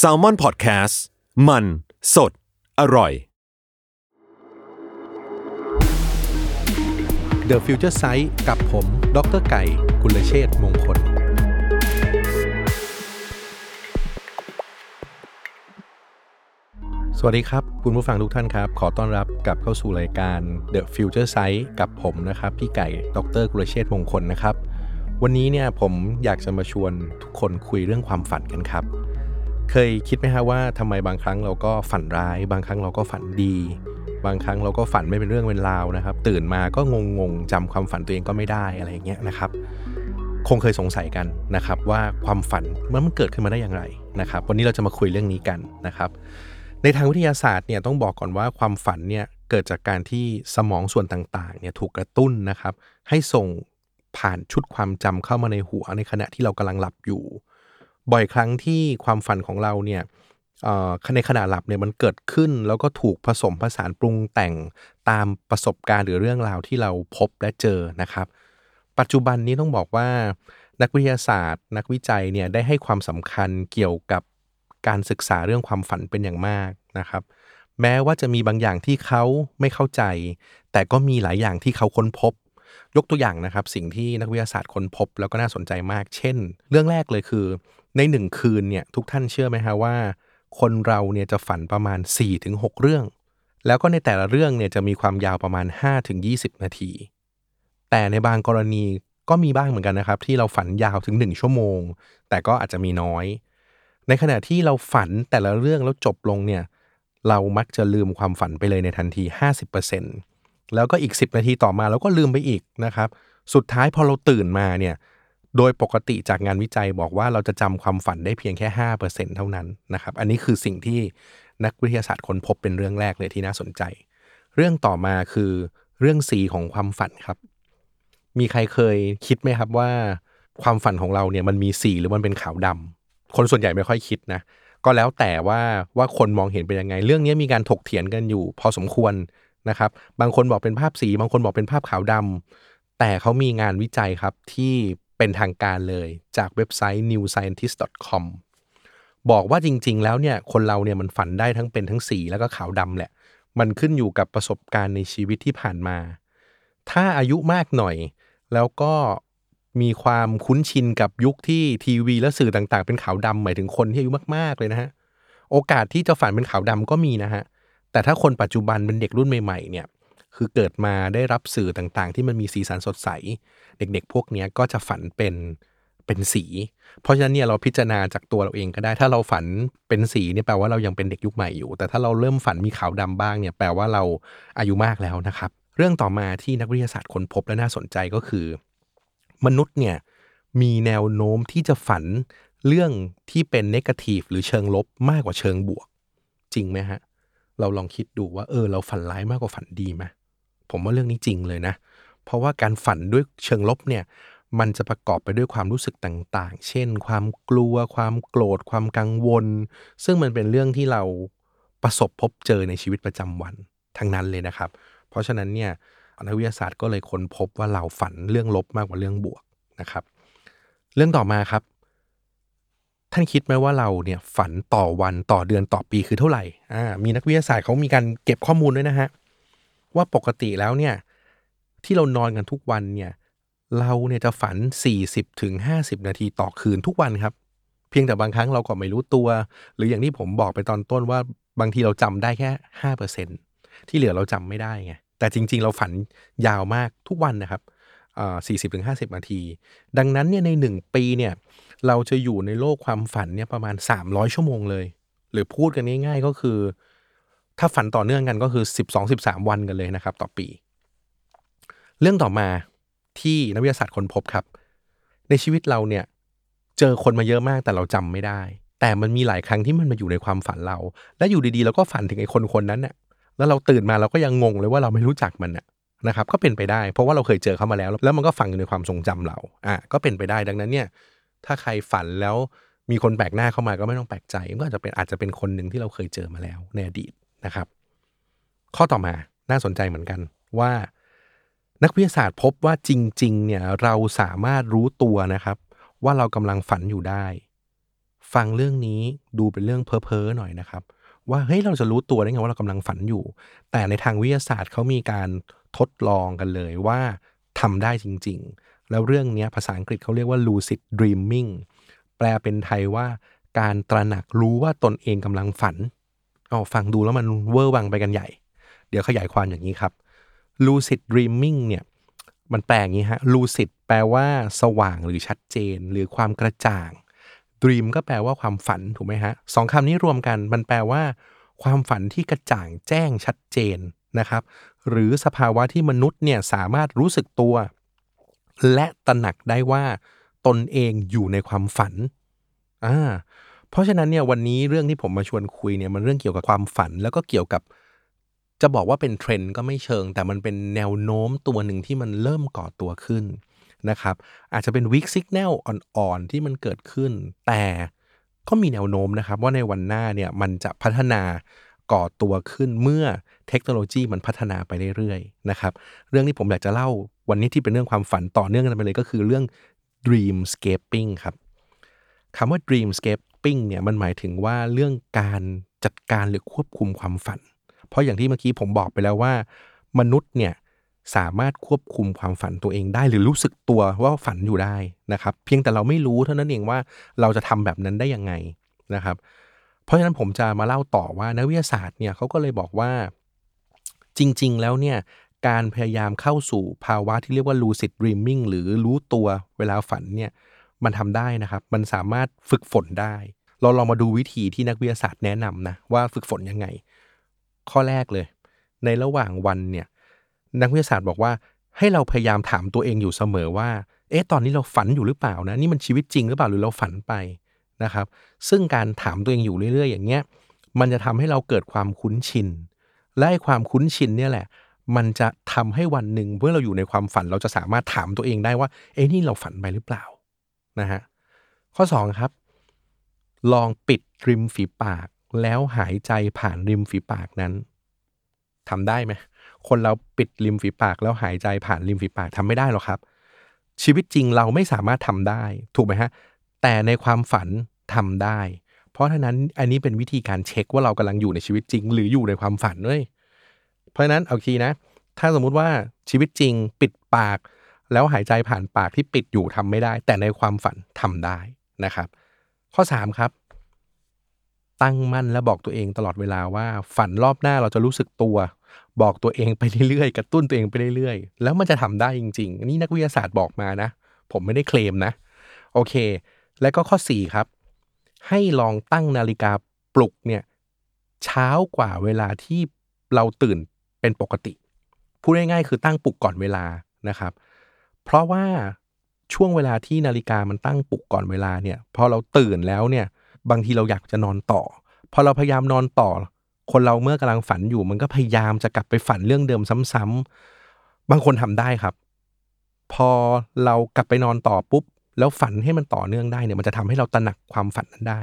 s a l ม o n PODCAST มัน สด อร่อย The Future Sight กับผม ดรไก่ กุลเชษมงคล สวัสดีครับ คุณผู้ฟังทุกท่านครับ ขอต้อนรับกลับเข้าสู่รายการ The Future Sight กับผมนะครับ พี่ไก่ ดรกุลเชษมงคลนะครับ วันนี้เนี่ยผมอยากจะมาชวนทุกคนคุยเรื่องความฝันกันครับ เคยคิดไหมฮะว่าทำไมบางครั้งเราก็ฝันร้าย บางครั้งเราก็ฝันดี บางครั้งเราก็ฝันไม่เป็นเรื่องเป็นราวนะครับ ตื่นมาก็งงงๆจำความฝันตัวเองก็ไม่ได้อะไรอย่างเงี้ยนะครับ คงเคยสงสัยกันนะครับ ว่าความฝันมันเกิดขึ้นมาได้อย่างไรนะครับ วันนี้เราจะมาคุยเรื่องนี้กันนะครับ ในทางวิทยาศาสตร์เนี่ยต้องบอกก่อนว่าความฝันเนี่ยเกิดจากการที่สมองส่วนต่างๆเนี่ยถูกกระตุ้นนะครับ ให้ส่ง ผ่านชุดความจำเข้ามาในหัวในขณะที่เรากำลังหลับอยู่ บ่อยครั้งที่ความฝันของเราเนี่ยเอ่อในขณะหลับเนี่ยมันเกิดขึ้น แล้วก็ถูกผสมผสานปรุงแต่งตามประสบการณ์หรือเรื่องราวที่เราพบและเจอนะครับ ปัจจุบันนี้ต้องบอกว่า นักวิทยาศาสตร์ นักวิจัยเนี่ยได้ให้ความสำคัญเกี่ยวกับการศึกษาเรื่องความฝันเป็นอย่างมากนะครับ แม้ว่าจะมีบางอย่างที่เขาไม่เข้าใจ แต่ก็มีหลายอย่างที่เขาค้นพบ ยกตัวอย่างนะครับ สิ่งที่นักวิทยาศาสตร์ค้นพบแล้วก็น่าสนใจมาก เช่น เรื่องแรกเลยคือ ในหนึ่งคืนเนี่ยทุกท่านเชื่อไหมฮะว่า คนเราเนี่ยจะฝันประมาณ 4-6 เรื่อง แล้วก็ในแต่ละเรื่องเนี่ยจะมีความยาวประมาณ 5-20 นาที แต่ในบางกรณีก็มีบ้างเหมือนกันนะครับ ที่เราฝันยาวถึง 1 ชั่วโมง แต่ก็อาจจะมีน้อย ในขณะที่เราฝันแต่ละเรื่องแล้วจบลงเนี่ยเรามักจะลืมความฝันไปเลยในทันที 50% แล้วก็อีก 10 นาทีต่อมาเราก็ลืมไปอีกนะครับ สุดท้ายพอเราตื่นมาเนี่ยโดยปกติจากงานวิจัยบอกว่าเราจะจำความฝันได้เพียงแค่ 5%เท่านั้นนะครับ อันนี้คือสิ่งที่นักวิทยาศาสตร์ค้นพบเป็นเรื่องแรกเลยที่น่าสนใจ เรื่องต่อมาคือเรื่องสีของความฝันครับ มีใครเคยคิดไหมครับว่า ความฝันของเราเนี่ยมันมีสีหรือมันเป็นขาวดำคนส่วนใหญ่ไม่ค่อยคิดนะ ก็แล้วแต่ว่าว่าคนมองเห็นเป็นยังไง เรื่องนี้มีการถกเถียงกันอยู่ พอสมควร นะครับ บางคนบอกเป็นภาพสี บางคนบอกเป็นภาพขาวดำแต่เขามีงานวิจัยครับที่เป็นทางการเลยจากเว็บไซต์ newscientist.com บอกว่าจริง ๆ แล้วเนี่ยคนเราเนี่ยมันฝันได้ทั้งเป็นทั้งสีแล้วก็ขาวดำแหละ มันขึ้นอยู่กับประสบการณ์ในชีวิตที่ผ่านมา ถ้าอายุมากหน่อย แล้วก็มีความคุ้นชินกับยุคที่ทีวีและสื่อต่างๆ เป็นขาวดำหมายถึงคนที่อายุมากๆเลยนะฮะโอกาสที่จะฝันเป็นขาวดำก็มีนะฮะ แต่ถ้าคนปัจจุบันเป็นเด็กรุ่นใหม่ๆเนี่ยคือเกิดมาได้รับสื่อต่างๆ ที่มันมีสีสันสดใส เด็กๆ พวกนี้ก็จะฝันเป็นเป็นสี เพราะฉะนั้นเนี่ยเราพิจารณาจากตัวเราเองก็ได้ ถ้าเราฝันเป็นสีเนี่ยแปลว่าเรายังเป็นเด็กยุคใหม่อยู่ แต่ถ้าเราเริ่มฝันมีขาวดำบ้างเนี่ยแปลว่าเราอายุมากแล้วนะครับ เรื่องต่อมาที่นักวิทยาศาสตร์ค้นพบและน่าสนใจก็คือ มนุษย์เนี่ยมีแนวโน้มที่จะฝันเรื่องที่เป็นเนกาทีฟหรือเชิงลบมากกว่าเชิงบวก จริงไหมฮะ เราลองคิดดูว่าเออเราฝันร้ายมากกว่าฝันดีไหมผมว่าเรื่องนี้จริงเลยนะ เพราะว่าการฝันด้วยเชิงลบเนี่ยมันจะประกอบไปด้วยความรู้สึกต่างๆ เช่น ความกลัว ความโกรธ ความกังวล ซึ่งมันเป็นเรื่องที่เราประสบพบเจอในชีวิตประจำวันทั้งนั้นเลยนะครับ เพราะฉะนั้นเนี่ยนักวิทยาศาสตร์ก็เลยค้นพบว่าเราฝันเรื่องลบมากกว่าเรื่องบวกนะครับ เรื่องต่อมาครับ ท่านคิดไหมว่าเราเนี่ยฝันต่อวันต่อเดือนต่อปีคือเท่าไหร่อ่ามีนักวิทยาศาสตร์เขามีการเก็บข้อมูลด้วยนะฮะว่าปกติแล้วเนี่ยที่เรานอนกันทุกวันเนี่ยเราเนี่ยจะฝัน 40ถึง50นาทีต่อคืนทุกวันครับ เพียงแต่บางครั้งเราก็ไม่รู้ตัว หรืออย่างที่ผมบอกไปตอนต้นว่าบางทีเราจำได้แค่ 5%ที่เหลือเราจำไม่ได้ไงแต่จริง ๆ เราฝันยาวมากทุกวันนะครับ สี่สิบถึงห้าสิบนาที ดังนั้นเนี่ยในหนึ่งปีเนี่ยเราจะอยู่ในโลกความฝันเนี่ยประมาณ 300 ชั่วโมงเลย หรือพูดกันง่ายๆก็คือ ถ้าฝันต่อเนื่องกันก็คือ 12-13 วันกันเลยนะครับต่อปี เรื่องต่อมาที่นักวิทยาศาสตร์ค้นพบครับ ในชีวิตเราเนี่ยเจอคนมาเยอะมากแต่เราจำไม่ได้ แต่มันมีหลายครั้งที่มันมาอยู่ในความฝันเรา และอยู่ดีๆเราก็ฝันถึงไอ้คนคนนั้นเนี่ยแล้วเราตื่นมาเราก็ยังงงเลยว่าเราไม่รู้จักมันน่ะ นะครับก็เป็นไปได้ เพราะว่าเราเคยเจอเขามาแล้ว แล้วมันก็ฝังอยู่ในความทรงจำเราอะก็เป็นไปได้ดังนั้นเนี่ยถ้าใครฝันแล้วมีคนแปลกหน้าเข้ามาก็ไม่ต้องแปลกใจก็อาจจะเป็นอาจจะเป็นคนหนึ่งที่เราเคยเจอมาแล้วในอดีตนะครับ ข้อต่อมาน่าสนใจเหมือนกันว่า นักวิทยาศาสตร์พบว่าจริง ๆ เนี่ยเราสามารถรู้ตัวนะครับ ว่าเรากำลังฝันอยู่ได้ ฟังเรื่องนี้ดูเป็นเรื่องเพ้อเพ้อหน่อยนะครับ ว่าเฮ้ยเราจะรู้ตัวได้ไงว่าเรากำลังฝันอยู่ แต่ในทางวิทยาศาสตร์เขามีการ ทดลองกันเลยว่าทำได้จริง ๆ แล้วเรื่องนี้ภาษาอังกฤษเขาเรียกว่า lucid dreaming แปลเป็นไทยว่าการตระหนักรู้ว่าตนเองกำลังฝันเอฟังดูแล้วมันเวอร์วังไปกันใหญ่ เดี๋ยวขยายความอย่างนี้ครับ lucid dreaming เนี่ยมันแปลอย่างนี้ฮะ lucid แปลว่าสว่างหรือชัดเจน หรือความกระจ่าง dream ก็แปลว่าความฝันถูกไหมฮะสองคำนี้รวมกันมันแปลว่า ความฝันที่กระจ่างแจ้งชัดเจนนะครับ หรือสภาวะที่มนุษย์เนี่ยสามารถรู้สึกตัว และตระหนักได้ว่าตนเองอยู่ในความฝันอ่าเพราะฉะนั้นเนี่ยวันนี้เรื่องที่ผมมาชวนคุยเนี่ยมันเรื่องเกี่ยวกับความฝันแล้วก็เกี่ยวกับจะบอกว่าเป็นเทรนด์ก็ไม่เชิง แต่มันเป็นแนวโน้มตัวหนึ่งที่มันเริ่มก่อตัวขึ้นนะครับ อาจจะเป็น weak signal อ่อนๆที่มันเกิดขึ้น แต่ก็มีแนวโน้มนะครับ ว่าในวันหน้าเนี่ยมันจะพัฒนา ก่อตัวขึ้นเมื่อเทคโนโลยีมันพัฒนาไปเรื่อยๆนะครับเรื่องที่ผมอยากจะเล่าวันนี้ที่เป็นเรื่องความฝันต่อเนื่องกันไปเลยก็คือเรื่อง dreamscaping ครับคำว่า dreamscaping เนี่ยมันหมายถึงว่าเรื่องการจัดการหรือควบคุมความฝัน เพราะอย่างที่เมื่อกี้ผมบอกไปแล้วว่า มนุษย์เนี่ยสามารถควบคุมความฝันตัวเองได้ หรือรู้สึกตัวว่าฝันอยู่ได้นะครับ เพียงแต่เราไม่รู้เท่านั้นเองว่าเราจะทำแบบนั้นได้ยังไงนะครับเราะฉะนั้นผมจะมาเล่าต่อว่านักวิทยาศาสตร์เนี่ยเขาก็เลยบอกว่า จริง ๆ แล้วเนี่ยการพยายามเข้าสู่ภาวะที่เรียกว่า lucid dreaming หรือรู้ตัวเวลาฝันเนี่ยมันทำได้นะครับ มันสามารถฝึกฝนได้ เราลองมาดูวิธีที่นักวิทยาศาสตร์แนะนำนะว่าฝึกฝนยังไง ข้อแรกเลย ในระหว่างวันเนี่ยนักวิทยาศาสตร์บอกว่าให้เราพยายามถามตัวเองอยู่เสมอว่า เอ๊ะ ตอนนี้เราฝันอยู่หรือเปล่านะ นี่มันชีวิตจริงหรือเปล่า หรือเราฝันไป นะครับ ซึ่งการถามตัวเองอยู่เรื่อย ๆ อย่างเงี้ย มันจะทำให้เราเกิดความคุ้นชิน และความคุ้นชินเนี่ยแหละ มันจะทำให้วันหนึ่งเมื่อเราอยู่ในความฝันเราจะสามารถถามตัวเองได้ว่า เอ้นี่เราฝันไปหรือเปล่า นะฮะ ข้อ 2 ครับ ลองปิดริมฝีปาก แล้วหายใจผ่านริมฝีปากนั้นทำได้ไหม คนเราปิดริมฝีปากแล้วหายใจผ่านริมฝีปากทำไม่ได้หรอกครับชีวิตจริงเราไม่สามารถทำได้ ถูกไหมฮะ แต่ในความฝัน ทำได้ เพราะฉะนั้นอันนี้เป็นวิธีการเช็คว่าเรากำลังอยู่ในชีวิตจริง หรืออยู่ในความฝันเลยเพราะฉะนั้นเอาคีนะ ถ้าสมมุติว่าชีวิตจริงปิดปาก แล้วหายใจผ่านปากที่ปิดอยู่ทำไม่ได้ แต่ในความฝันทำได้นะครับ ข้อ 3 ครับ ตั้งมั่นและบอกตัวเองตลอดเวลาว่า ฝันรอบหน้าเราจะรู้สึกตัวบอกตัวเองไปเรื่อยๆ กระตุ้นตัวเองไปเรื่อยๆ แล้วมันจะทำได้จริงๆ นี่นักวิทยาศาสตร์บอกมานะ ผมไม่ได้เคลมนะ โอเค แล้วก็ข้อ 4 ครับ ให้ลองตั้งนาฬิกาปลุกเนี่ยเช้ากว่าเวลาที่เราตื่นเป็นปกติ พูดง่ายๆคือตั้งปลุกก่อนเวลานะครับ เพราะว่าช่วงเวลาที่นาฬิกามันตั้งปลุกก่อนเวลาเนี่ยพอเราตื่นแล้วเนี่ยบางทีเราอยากจะนอนต่อ พอเราพยายามนอนต่อ คนเราเมื่อกำลังฝันอยู่ มันก็พยายามจะกลับไปฝันเรื่องเดิมซ้ำๆบางคนทำได้ครับ พอเรากลับไปนอนต่อปุ๊บ แล้วฝันให้มันต่อเนื่องได้เนี่ยมันจะทำให้เราตระหนักความฝันนั้นได้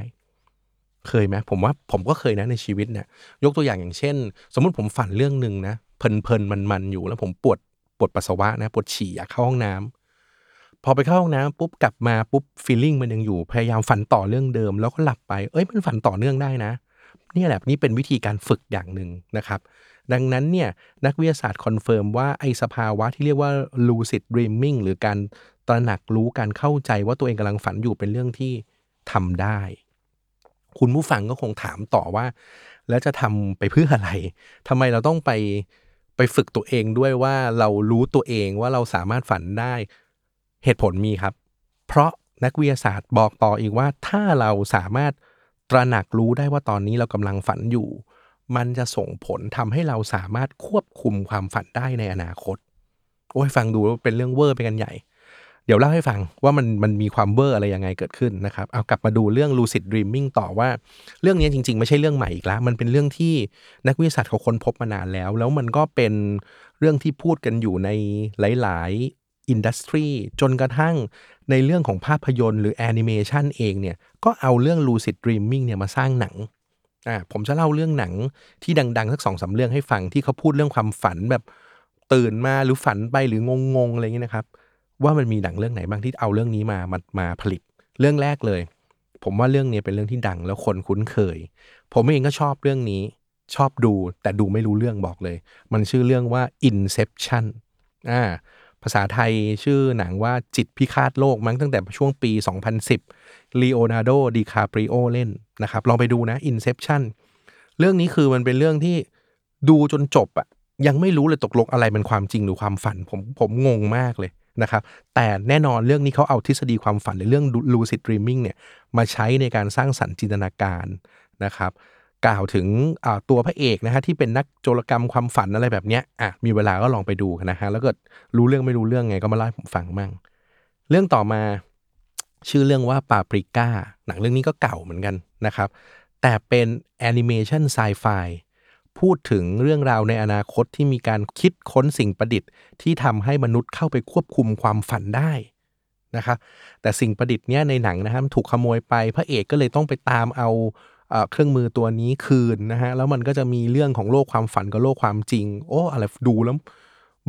เคยไหมผมว่าผมก็เคยนะในชีวิตเนี่ยยกตัวอย่างอย่างเช่น สมมุติผมฝันเรื่องหนึ่งนะเพลินๆมันๆอยู่แล้วผมปวดปวดปัสสาวะนะปวดฉี่อยากเข้าห้องน้ำพอไปเข้าห้องน้ำปุ๊บกลับมาปุ๊บฟีลลิ่งมันยังอยู่ พยายามฝันต่อเรื่องเดิม แล้วก็หลับไป เอ้ยมันฝันต่อเนื่องได้นะ นี่แหละนี่เป็นวิธีการฝึกอย่างหนึ่งนะครับ ดังนั้นเนี่ยนักวิทยาศาสตร์ confirm ว่าไอสภาวะที่เรียกว่า lucid dreaming หรือการตระหนักรู้การเข้าใจว่าตัวเองกำลังฝันอยู่เป็นเรื่องที่ทำได้ คุณผู้ฟังก็คงถามต่อว่า แล้วจะทำไปเพื่ออะไรทำไมเราต้องไปไปฝึกตัวเองด้วยว่าเรารู้ตัวเองว่าเราสามารถฝันได้ เหตุผลมีครับ เพราะนักวิทยาศาสตร์บอกต่ออีกว่าถ้าเราสามารถตระหนักรู้ได้ว่าตอนนี้เรากำลังฝันอยู่ มันจะส่งผลทำให้เราสามารถควบคุมความฝันได้ในอนาคต โอ้ยฟังดูเป็นเรื่องเวอร์ไปกันใหญ่ เดี๋ยวเล่าให้ฟังว่ามันมันมีความเวอร์อะไรยังไงเกิดขึ้นนะครับ เอากลับมาดูเรื่อง lucid dreaming ต่อว่า เรื่องนี้จริง ๆ ไม่ใช่เรื่องใหม่อีกแล้ว มันเป็นเรื่องที่นักวิทยาศาสตร์เขาค้นพบมานานแล้ว แล้วมันก็เป็นเรื่องที่พูดกันอยู่ในหลายๆอินดัสทรีจนกระทั่งในเรื่องของภาพยนตร์หรือแอนิเมชันเองเนี่ย ก็เอาเรื่อง lucid dreaming เนี่ยมาสร้างหนัง อ่าผมจะเล่าเรื่องหนังที่ดังๆสักสองสาเรื่องให้ฟังที่เขาพูดเรื่องความฝันแบบตื่นมาหรือฝันไปหรืองงๆอะไรอย่างนี้นะครับ ว่ามันมีหนังเรื่องไหนบ้างที่เอาเรื่องนี้มามามาผลิตเรื่องแรกเลย ผมว่าเรื่องนี้เป็นเรื่องที่ดังแล้วคนคุ้นเคย ผมเองก็ชอบเรื่องนี้ชอบดูแต่ดูไม่รู้เรื่องบอกเลย มันชื่อเรื่องว่า Inception อ่า ภาษาไทยชื่อหนังว่าจิตพิฆาตโลกมั้งตั้งแต่ช่วงปี 2010ลีโอนาร์โดดิคาปริโอเล่นนะครับ ลองไปดูนะ Inception เรื่องนี้คือมันเป็นเรื่องที่ดูจนจบอะยังไม่รู้เลยตกลงอะไรเป็นความจริงหรือความฝัน ผมผมงงมากเลยนะครับ แต่แน่นอนเรื่องนี้เขาเอาทฤษฎีความฝันหรือเรื่อง lucid dreaming เนี่ยมาใช้ในการสร้างสรรค์จินตนาการนะครับ กล่าวถึงตัวพระเอกนะฮะที่เป็นนักโจรกรรมความฝันอะไรแบบเนี้ยอะมีเวลาก็ลองไปดูนะฮะแล้วก็รู้เรื่องไม่รู้เรื่องไงก็มาเล่าให้ผมฟังมั่งเรื่องต่อมาชื่อเรื่องว่าปาปริก้าหนังเรื่องนี้ก็เก่าเหมือนกันนะครับ แต่เป็นแอนิเมชันไซไฟพูดถึงเรื่องราวในอนาคตที่มีการคิดค้นสิ่งประดิษฐ์ ที่ทำให้มนุษย์เข้าไปควบคุมความฝันได้นะครับแต่สิ่งประดิษฐ์เนี้ยในหนังนะฮะมันถูกขโมยไปพระเอกก็เลยต้องไปตามเอา เครื่องมือตัวนี้คืนนะฮะแล้วมันก็จะมีเรื่องของโลกความฝันกับโลกความจริง โอ้อะไรดูแล้ว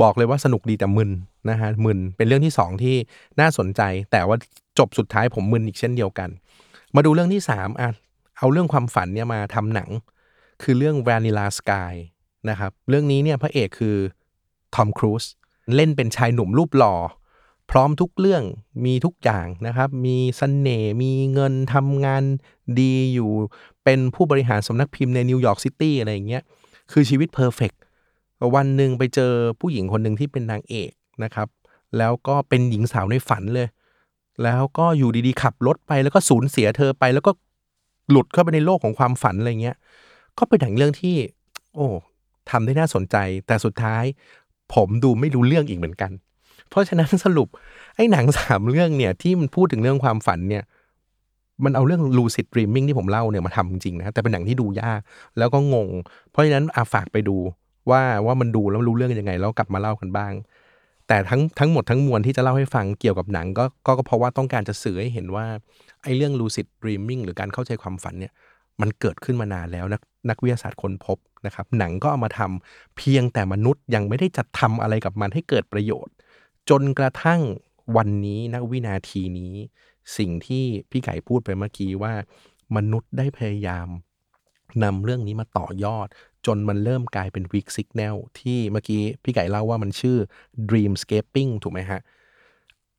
บอกเลยว่าสนุกดีแต่มึนนะฮะมึนเป็นเรื่องที่สองที่น่าสนใจ แต่ว่าจบสุดท้ายผมมึนอีกเช่นเดียวกัน มาดูเรื่องที่สามอะเอาเรื่องความฝันเนี่ยมาทำหนัง คือเรื่อง Vanilla Sky นะครับเรื่องนี้เนี่ยพระเอกคือทอมครูซเล่นเป็นชายหนุ่มรูปหล่อ พร้อมทุกเรื่องมีทุกอย่างนะครับ มีเสน่ห์มีเงินทำงานดีอยู่เป็นผู้บริหารสำนักพิมพ์ในนิวยอร์กซิตี้อะไรอย่างเงี้ยคือชีวิต perfect วันหนึ่งไปเจอผู้หญิงคนหนึ่งที่เป็นนางเอกนะครับ แล้วก็เป็นหญิงสาวในฝันเลย แล้วก็อยู่ดีๆขับรถไปแล้วก็สูญเสียเธอไป แล้วก็หลุดเข้าไปในโลกของความฝันอะไรเงี้ยก็เป็นหนังเรื่องที่ โอ้ทำได้น่าสนใจ แต่สุดท้าย ผมดูไม่รู้เรื่องอีกเหมือนกัน เพราะฉะนั้นสรุปไอ้หนังสามเรื่องเนี่ยที่มันพูดถึงเรื่องความฝันเนี่ยมันเอาเรื่อง lucid dreaming ที่ผมเล่าเนี่ยมาทำจริงนะแต่เป็นหนังที่ดูยาก แล้วก็งง เพราะฉะนั้นอาฝากไปดูว่าว่ามันดูแล้วรู้เรื่องยังไง แล้วกลับมาเล่ากันบ้าง แต่ทั้งทั้งหมดทั้งมวลที่จะเล่าให้ฟังเกี่ยวกับหนังก็ก็เพราะว่าต้องการจะสื่อให้เห็นว่าไอ้เรื่อง lucid dreaming หรือการเข้าใจความฝันเนี่ยมันเกิดขึ้นมานานแล้วนักนักวิทยาศาสตร์ค้นพบนะครับ หนังก็เอามาทำเพียงแต่มนุษย์ยังไม่ได้จัดทำอะไรกับมันให้เกิดประโยชน์ จนกระทั่งวันนี้นักวินาทีนี้ สิ่งที่พี่ไก่พูดไปเมื่อกี้ว่า มนุษย์ได้พยายามนำเรื่องนี้มาต่อยอด จนมันเริ่มกลายเป็น weak signal ที่เมื่อกี้พี่ไก่เล่าว่ามันชื่อ dreamscaping ถูกไหมฮะ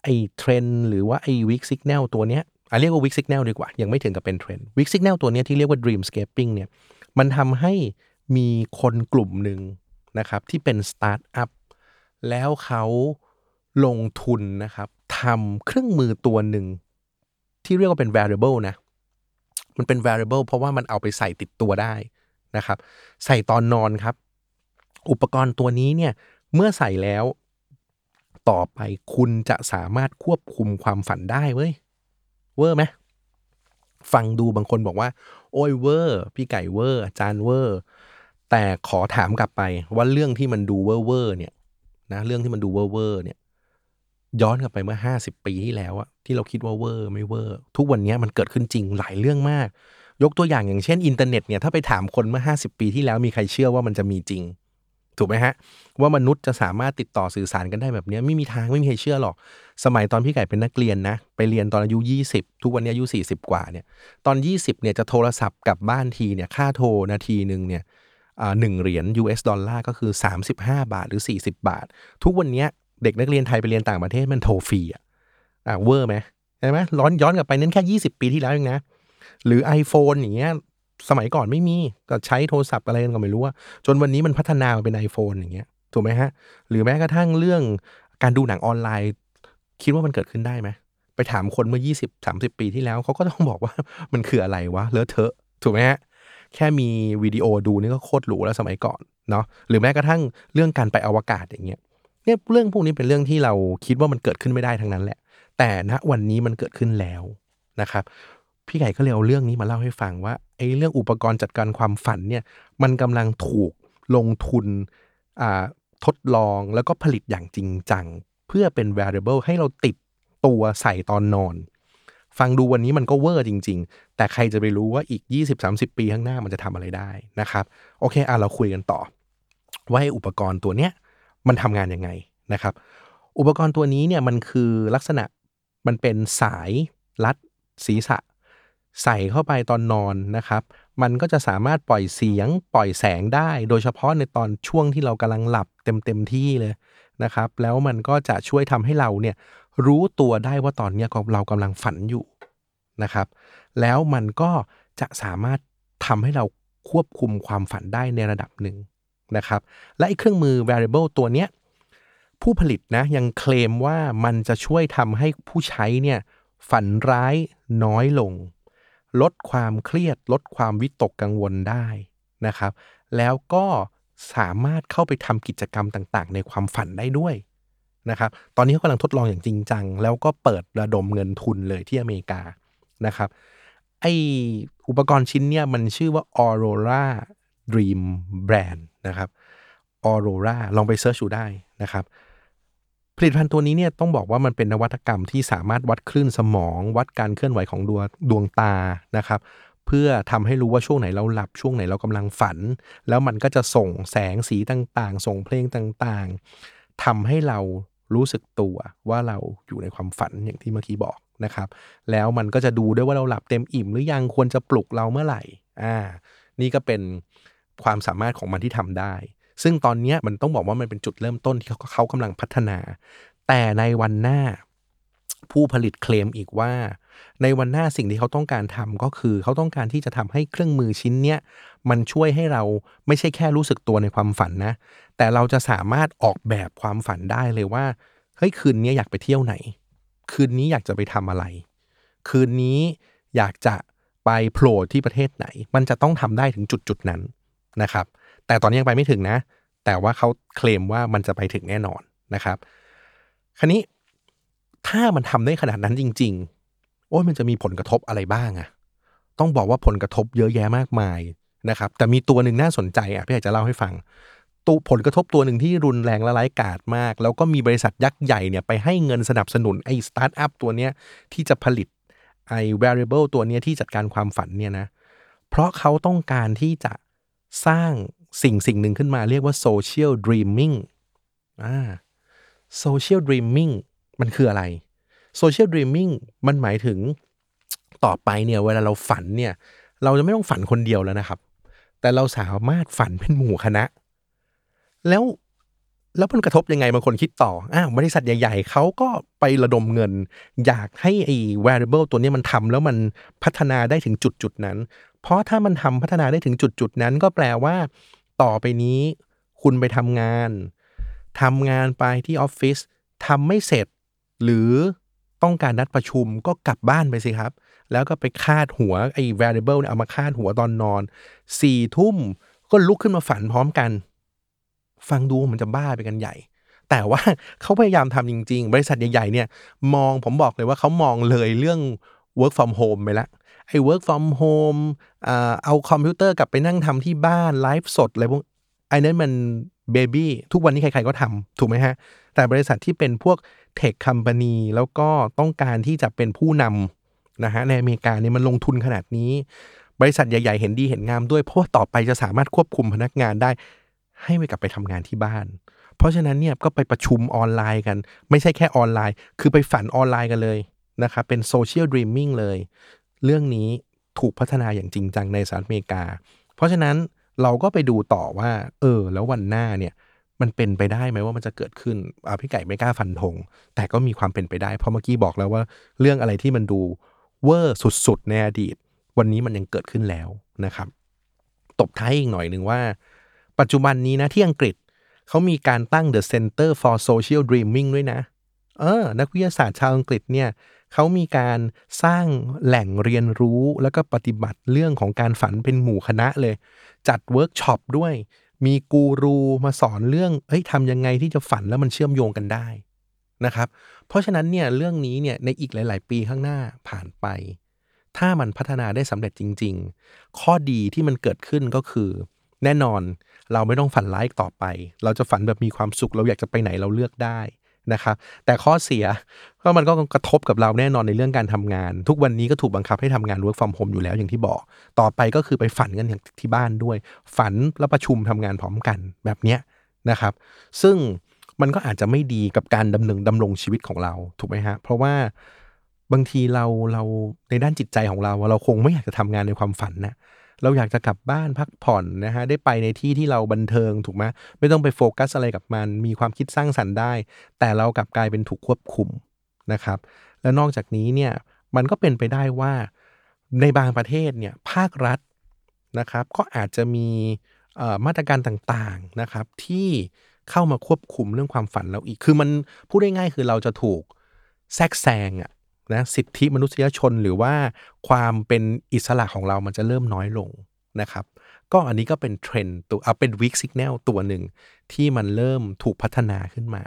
ไอเทรนหรือว่าไอ้ weak signal ตัวเนี้ยอะเรียกว่า weak signal ดีกว่า ยังไม่ถึงกับเป็น trend weak signal ตัวเนี้ยที่เรียกว่า Dreamscaping เนี่ย มันทำให้มีคนกลุ่มหนึ่งนะครับที่เป็นสตาร์ทอัพแล้วเขา ลงทุนนะครับทำเครื่องมือตัวหนึ่ง ที่เรียกว่าเป็น wearable นะ มันเป็น variable เพราะว่ามันเอาไปใส่ติดตัวได้นะครับ ใส่ตอนนอนครับ อุปกรณ์ตัวนี้เนี่ย เมื่อใส่แล้ว ต่อไปคุณจะสามารถควบคุมความฝันได้เว้ย เวอร์ไหมฟังดูบางคนบอกว่า โอ้ยเวอร์ พี่ไก่เวอร์อาจารย์เวอร์ แต่ขอถามกลับไปว่าเรื่องที่มันดูเวอร์เวอร์เนี่ยนะเรื่องที่มันดูเวอร์เวอร์เนี่ย ย้อนกลับไปเมื่อห้าสิบปีที่แล้วอะที่เราคิดว่าเวอร์ไม่เวอร์ ทุกวันนี้มันเกิดขึ้นจริงหลายเรื่องมาก ยกตัวอย่างอย่างเช่นอินเทอร์เน็ตเนี่ยถ้าไปถามคนเมื่อห้าสิบปีที่แล้วมีใครเชื่อว่ามันจะมีจริง ถูกไหมฮะ ว่ามนุษย์จะสามารถติดต่อสื่อสารกันได้แบบนี้ไม่มีทางไม่มีใครเชื่อหรอก สมัยตอนพี่ไก่เป็นนักเรียนนะ ไปเรียนตอนอายุ 20 ทุกวันนี้อายุ 40 กว่าเนี่ยตอน 20เนี่ยจะโทรศัพท์กลับบ้านทีเนี่ยค่าโทรนาทีหนึ่งเนี่ยหนึ่งเหรียญ US ดอลลาร์ก็คือ 35 บาทหรือ 40 บาท ทุกวันนี้ เด็กนักเรียนไทยไปเรียนต่างประเทศมันโทรฟรีอะอ่าเวอร์ไหมใช่ไหมร้อนย้อนกลับไปนั้นแค่ 20 ปีที่แล้วเองนะ หรือ iPhone อย่างเงี้ยสมัยก่อนไม่มีก็ใช้โทรศัพท์อะไรกันก็ไม่รู้ว่า จนวันนี้มันพัฒนามาเป็น iPhone อย่างเงี้ยถูกไหมฮะ หรือแม้กระทั่งเรื่องการดูหนังออนไลน์ คิดว่ามันเกิดขึ้นได้ไหมไปถามคนเมื่อ 20 30 ปีที่แล้วเขาก็ต้องบอกว่ามันคืออะไรวะเลอะเทอะถูกไหมฮะแค่มีวิดีโอดูนี่ก็โคตรหรูแล้วสมัยก่อนเนาะหรือแม้กระทั่งเรื่องการไปอวกาศอย่างเงี้ย เนี่ยเรื่องพวกนี้เป็นเรื่องที่เราคิดว่ามันเกิดขึ้นไม่ได้ทั้งนั้นแหละ แต่ณวันนี้มันเกิดขึ้นแล้วนะครับ พี่ไก่ก็เลยเอาเรื่องนี้มาเล่าให้ฟังว่าไอ้เรื่องอุปกรณ์จัดการความฝันเนี่ยมันกำลังถูกลงทุนอ่าทดลองแล้วก็ผลิตอย่างจริงจัง เพื่อเป็น variable ให้เราติดตัวใส่ตอนนอน ฟังดูวันนี้มันก็เวอร์จริง ๆ แต่ใครจะไปรู้ว่าอีก 20-30 ปีข้างหน้ามันจะทำอะไรได้นะครับ โอเคอะเราคุยกันต่อ ว่าอุปกรณ์ตัวเนี้ย มันทำงานยังไงนะครับ อุปกรณ์ตัวนี้เนี่ยมันคือลักษณะมันเป็นสายรัดศีรษะ ใส่เข้าไปตอนนอนนะครับ มันก็จะสามารถปล่อยเสียงปล่อยแสงได้ โดยเฉพาะในตอนช่วงที่เรากำลังหลับเต็มเต็มที่เลยนะครับ แล้วมันก็จะช่วยทำให้เราเนี่ยรู้ตัวได้ว่าตอนนี้เรากำลังฝันอยู่นะครับ แล้วมันก็จะสามารถทำให้เราควบคุมความฝันได้ในระดับหนึ่ง นะครับและไอ้เครื่องมือ variable ตัวเนี้ยผู้ผลิตนะยังเคลมว่ามันจะช่วยทำให้ผู้ใช้เนี่ยฝันร้ายน้อยลง ลดความเครียด ลดความวิตกกังวลได้นะครับ แล้วก็สามารถเข้าไปทำกิจกรรมต่างๆ ในความฝันได้ด้วยนะครับ ตอนนี้เขากำลังทดลองอย่างจริงจัง แล้วก็เปิดระดมเงินทุนเลยที่อเมริกานะครับ ไออุปกรณ์ชิ้นเนี่ยมันชื่อว่า Aurora Dream Brand นะครับ Aurora ลองไปเซิร์ชดูได้นะครับ ผลิตภัณฑ์ตัวนี้เนี่ยต้องบอกว่ามันเป็นนวัตกรรมที่สามารถวัดคลื่นสมอง วัดการเคลื่อนไหวของดวงดวงตานะครับ เพื่อทำให้รู้ว่าช่วงไหนเราหลับช่วงไหนเรากำลังฝัน แล้วมันก็จะส่งแสงสีต่างๆ ส่งเพลงต่างๆทำให้เรารู้สึกตัวว่าเราอยู่ในความฝันอย่างที่เมื่อกี้บอกนะครับ แล้วมันก็จะดูด้วยว่าเราหลับเต็มอิ่มหรือยังควรจะปลุกเราเมื่อไหร่อ่านี่ก็เป็น ความสามารถของมันที่ทำได้ ซึ่งตอนนี้มันต้องบอกว่ามันเป็นจุดเริ่มต้นที่เขาเขากำลังพัฒนา แต่ในวันหน้าผู้ผลิตเคลมอีกว่า ในวันหน้าสิ่งที่เขาต้องการทำก็คือ เขาต้องการที่จะทำให้เครื่องมือชิ้นเนี้ยมันช่วยให้เราไม่ใช่แค่รู้สึกตัวในความฝันนะ แต่เราจะสามารถออกแบบความฝันได้เลยว่าเฮ้ยคืนนี้อยากไปเที่ยวไหน คืนนี้อยากจะไปทำอะไร คืนนี้อยากจะไปโผล่ที่ประเทศไหน มันจะต้องทำได้ถึงจุดจุดนั้น นะครับ แต่ตอนนี้ยังไปไม่ถึงนะ แต่ว่าเขาเคลมว่ามันจะไปถึงแน่นอนนะครับ คราวนี้ถ้ามันทำได้ขนาดนั้นจริง ๆ โอ้ยมันจะมีผลกระทบอะไรบ้างอะต้องบอกว่าผลกระทบเยอะแยะมากมายนะครับ แต่มีตัวหนึ่งน่าสนใจอะพี่อยากจะเล่าให้ฟังตัวผลกระทบตัวหนึ่งที่รุนแรงและร้ายกาจมาก แล้วก็มีบริษัทยักษ์ใหญ่เนี่ยไปให้เงินสนับสนุนไอ้สตาร์ทอัพตัวเนี้ยที่จะผลิตไอ้ variable ตัวเนี้ยที่จัดการความฝันเนี่ยนะ เพราะเขาต้องการที่จะ สร้างสิ่งสิ่งหนึ่งขึ้นมาเรียกว่า social dreaming อ่า social dreaming มันคืออะไร social dreaming มันหมายถึงต่อไปเนี่ยเวลาเราฝันเนี่ย เราจะไม่ต้องฝันคนเดียวแล้วนะครับ แต่เราสามารถฝันเป็นหมู่คณะ แล้วแล้วมันกระทบยังไงบางคนคิดต่อ อ้าวบริษัทใหญ่ๆ เขาก็ไประดมเงิน อยากให้ไอ้ variable ตัวนี้มันทำแล้วมันพัฒนาได้ถึงจุดจุดนั้น เพราะถ้ามันทำพัฒนาได้ถึงจุดจุดนั้น ก็แปลว่า ต่อไปนี้ คุณไปทำงานทำงานไปที่ออฟฟิศทำไม่เสร็จ หรือต้องการนัดประชุมก็กลับบ้านไปสิครับ แล้วก็ไปคาดหัวไอ้ variable เนี่ยเอามาคาดหัวตอนนอนสี่ทุ่มก็ลุกขึ้นมาฝันพร้อมกัน ฟังดูมันจะบ้าไปกันใหญ่ แต่ว่าเขาพยายามทำจริง ๆ บริษัทใหญ่ ๆ เนี่ย มองผมบอกเลยว่าเขามองเลยเรื่อง work from home ไปแล้ว ไอ้ work from home เอาคอมพิวเตอร์กลับไปนั่งทำที่บ้านไลฟ์สดอะไรพวกไอ้นั้นมัน baby ทุกวันนี้ใครๆก็ทำถูกไหมฮะ แต่บริษัทที่เป็นพวก tech company แล้วก็ต้องการที่จะเป็นผู้นำนะฮะในอเมริกาเนี่ยมันลงทุนขนาดนี้ บริษัทใหญ่ ๆ เห็นดีเห็นงามด้วย เพราะต่อไปจะสามารถควบคุมพนักงานได้ ให้ไปกลับไปทำงานที่บ้าน เพราะฉะนั้นเนี่ยก็ไปประชุมออนไลน์กัน ไม่ใช่แค่ออนไลน์ คือไปฝันออนไลน์กันเลยนะครับเป็น social dreaming เลย เรื่องนี้ถูกพัฒนาอย่างจริงจังในสหรัฐอเมริกา เพราะฉะนั้นเราก็ไปดูต่อว่า เออ แล้ววันหน้าเนี่ยมันเป็นไปได้ไหมว่ามันจะเกิดขึ้นอ่าพี่ไก่ไม่กล้าฟันธงแต่ก็มีความเป็นไปได้ เพราะเมื่อกี้บอกแล้วว่าเรื่องอะไรที่มันดูเวอร์สุดๆในอดีต วันนี้มันยังเกิดขึ้นแล้วนะครับ ตบท้ายอีกหน่อยหนึ่งว่า ปัจจุบันนี้นะที่อังกฤษเขามีการตั้ง The Center for Social Dreaming ด้วยนะ เออ นักวิทยาศาสตร์ชาวอังกฤษเนี่ย เขามีการสร้างแหล่งเรียนรู้แล้วก็ปฏิบัติเรื่องของการฝันเป็นหมู่คณะเลย จัดเวิร์กช็อปด้วย มีกูรูมาสอนเรื่องเอ้ยทำยังไงที่จะฝันแล้วมันเชื่อมโยงกันได้นะครับ เพราะฉะนั้นเนี่ยเรื่องนี้เนี่ยในอีกหลาย ๆ ปีข้างหน้าผ่านไป ถ้ามันพัฒนาได้สำเร็จจริง ๆ ข้อดีที่มันเกิดขึ้นก็คือ แน่นอนเราไม่ต้องฝันร้ายต่อไป เราจะฝันแบบมีความสุขเราอยากจะไปไหนเราเลือกได้ นะครับแต่ข้อเสียก็มันก็กระทบกับเราแน่นอนในเรื่องการทำงาน ทุกวันนี้ก็ถูกบังคับให้ทำงาน work from home อยู่แล้วอย่างที่บอก ต่อไปก็คือไปฝันกันอย่างที่บ้านด้วย ฝันแล้วประชุมทำงานพร้อมกันแบบเนี้ยนะครับ ซึ่งมันก็อาจจะไม่ดีกับการดำเนินดำรงชีวิตของเราถูกไหมฮะเพราะว่าบางทีเราเราในด้านจิตใจของเรา เราคงไม่อยากจะทำงานในความฝันนะ เราอยากจะกลับบ้านพักผ่อนนะฮะได้ไปในที่ที่เราบันเทิงถูกไหมไม่ต้องไปโฟกัสอะไรกับมัน มีความคิดสร้างสรรค์ได้ แต่เรากลับกลายเป็นถูกควบคุมนะครับ แล้วนอกจากนี้เนี่ยมันก็เป็นไปได้ว่าในบางประเทศเนี่ยภาครัฐนะครับ ก็อาจจะมีมาตรการต่างๆนะครับ ที่เข้ามาควบคุมเรื่องความฝันเราอีก คือมันพูดได้ง่ายคือเราจะถูกแทรกแซงอะ นะสิทธิมนุษยชนหรือว่าความเป็นอิสระของเรามันจะเริ่มน้อยลงนะครับ ก็อันนี้ก็เป็นเทรนตัวเอาเป็น weak signal ตัวหนึ่งที่มันเริ่มถูกพัฒนาขึ้นมา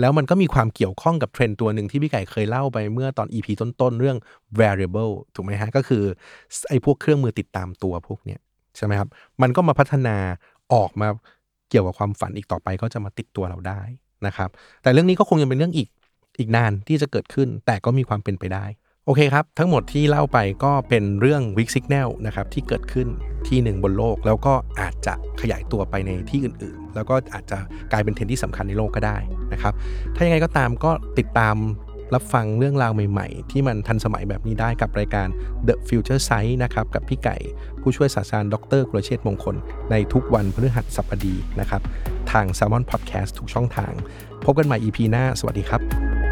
แล้วมันก็มีความเกี่ยวข้องกับเทรนตัวหนึ่งที่พี่ไก่เคยเล่าไปเมื่อตอน EP ต้นๆ เรื่อง wearable ถูกไหมฮะ ก็คือไอ้พวกเครื่องมือติดตามตัวพวกเนี้ยใช่ไหมครับ มันก็มาพัฒนาออกมาเกี่ยวกับความฝันอีกต่อไปก็จะมาติดตัวเราได้นะครับ แต่เรื่องนี้ก็คงยังเป็นเรื่องอีก อีกนานที่จะเกิดขึ้น แต่ก็มีความเป็นไปได้ โอเคครับ ทั้งหมดที่เล่าไปก็เป็นเรื่อง Weak Signal นะครับที่เกิดขึ้นที่หนึ่งบนโลก แล้วก็อาจจะขยายตัวไปในที่อื่นๆ แล้วก็อาจจะกลายเป็นเทรนที่สำคัญในโลกก็ได้นะครับถ้ายังไงก็ตามก็ติดตามรับฟังเรื่องราวใหม่ๆ ที่มันทันสมัยแบบนี้ได้กับรายการ The Future Sight นะครับ กับพี่ไก่ผู้ช่วยศาสตราจารย์ดรกุลเชษมงคล ในทุกวันพฤหัสบดีนะครับ ทาง s ซ l m o n Podcast ทุกช่องทาง พบกันใหม่ EP หน้า สวัสดีครับ